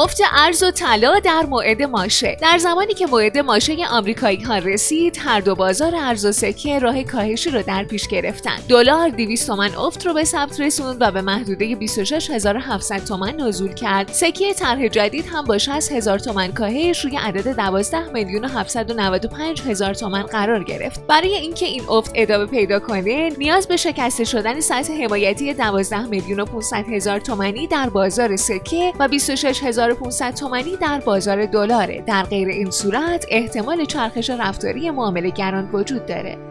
افت ارز و طلا در موعد ماشه. در زمانی که موعد ماشه آمریکایی ها رسید هر دو بازار ارز و سکه راه کاهشی رو در پیش گرفتند دلار 200 تومن افت رو به ثبت رسوند و به محدوده 26700 تومن نزول کرد. سکه طرح جدید هم با 60000 تومن کاهش روی عدد 12 میلیون و 795 هزار تومن قرار گرفت. برای اینکه این افت ادامه پیدا کنه نیاز به شکسته شدن سطح حمایتی 12 میلیون و 500 هزار تومانی در بازار سکه و 26000 1500 تومانی در بازار دلاره. در غیر این صورت احتمال چرخش رفتاری معامله گران وجود داره.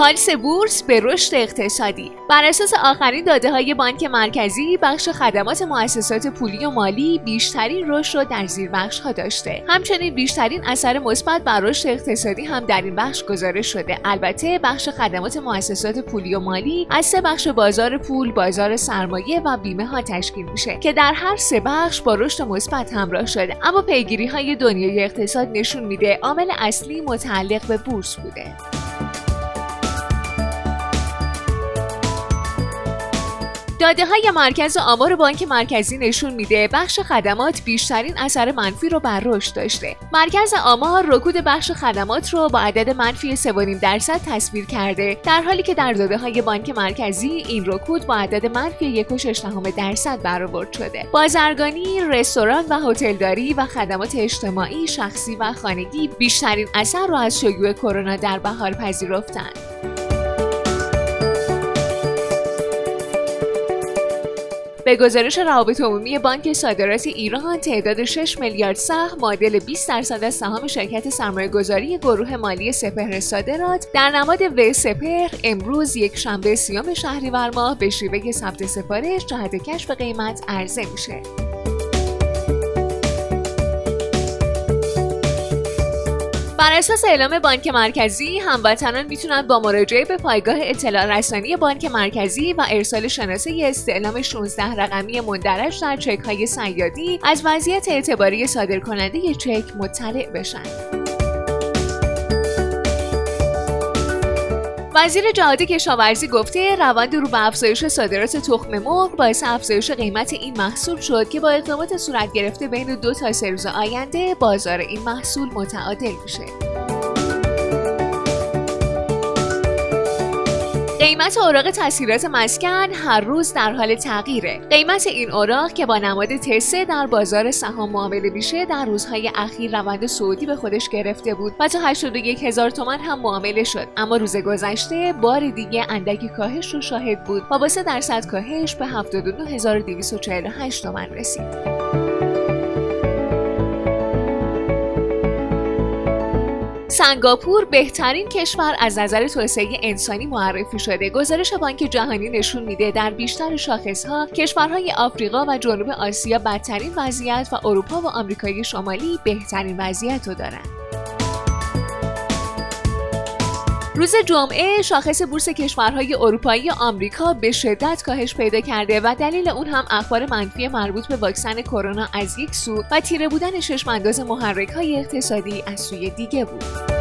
پالیس بورس به رشد اقتصادی. بر اساس آخرین داده های بانک مرکزی بخش خدمات مؤسسات پولی و مالی بیشترین رشد را در زیر بخش ها داشته. همچنین بیشترین اثر مثبت بر رشد اقتصادی هم در این بخش گزارش شده. البته بخش خدمات مؤسسات پولی و مالی از سه بخش بازار پول بازار سرمایه و بیمه ها تشکیل میشه که در هر سه بخش با رشد مثبت همراه شده. اما پیگیری های دنیای اقتصاد نشون میده عامل اصلی متعلق به بورس بوده. داده های مرکز آمار بانک مرکزی نشون میده بخش خدمات بیشترین اثر منفی رو بر رشد داشته. مرکز آمار رکود بخش خدمات رو با عدد منفی 3.5 درصد تصویر کرده در حالی که در داده های بانک مرکزی این رکود با عدد منفی 1.6 درصد برآورد شده. بازرگانی، رستوران و هتلداری و خدمات اجتماعی، شخصی و خانگی بیشترین اثر را از شیوع کرونا در بهار پذیرفتند. به گزارش روابط عمومی بانک صادرات ایران تعداد 6 میلیارد سهم معادل 20 درصد از سهام شرکت سرمایه گذاری گروه مالی سپهر صادرات در نماد و سپهر امروز یک شنبه سیام شهریور ماه به شیوه ثبت سفارش جهت کشف قیمت عرضه میشه. بر اساس اعلام بانک مرکزی هموطنان می‌تونن با مراجعه به پایگاه اطلاع رسانی بانک مرکزی و ارسال شناسه استعلام 16 رقمی مندرج در چک های سیادی از وضعیت اعتباری صادرکننده چک مطلع بشن. وزیر جهاد کشاورزی گفته روند رو به افزایش صادرات تخم مرغ باعث افزایش قیمت این محصول شد که با اقدامات صورت گرفته بین دو تا سه روز آینده بازار این محصول متعادل میشه. قیمت اوراق تسهیلات مسکن هر روز در حال تغییره. قیمت این اوراق که با نماد تسه در بازار سهام معامله میشه در روزهای اخیر روند صعودی به خودش گرفته بود و تا 81 هزار تومن هم معامله شد اما روز گذشته بار دیگه اندکی کاهش رو شاهد بود و با 3 درصد کاهش به 72248 تومن رسید. سنگاپور بهترین کشور از نظر توسعه انسانی معرفی شده گزارش بانک جهانی نشون میده در بیشتر شاخصها کشورهای آفریقا و جنوب آسیا بدترین وضعیت و اروپا و آمریکای شمالی بهترین وضعیت رو دارند روز جمعه شاخص بورس کشورهای اروپایی آمریکا به شدت کاهش پیدا کرده و دلیل اون هم اخبار منفی مربوط به واکسن کرونا از یک سو و تیره بودن چشمانداز محرک های اقتصادی از سوی دیگه بود.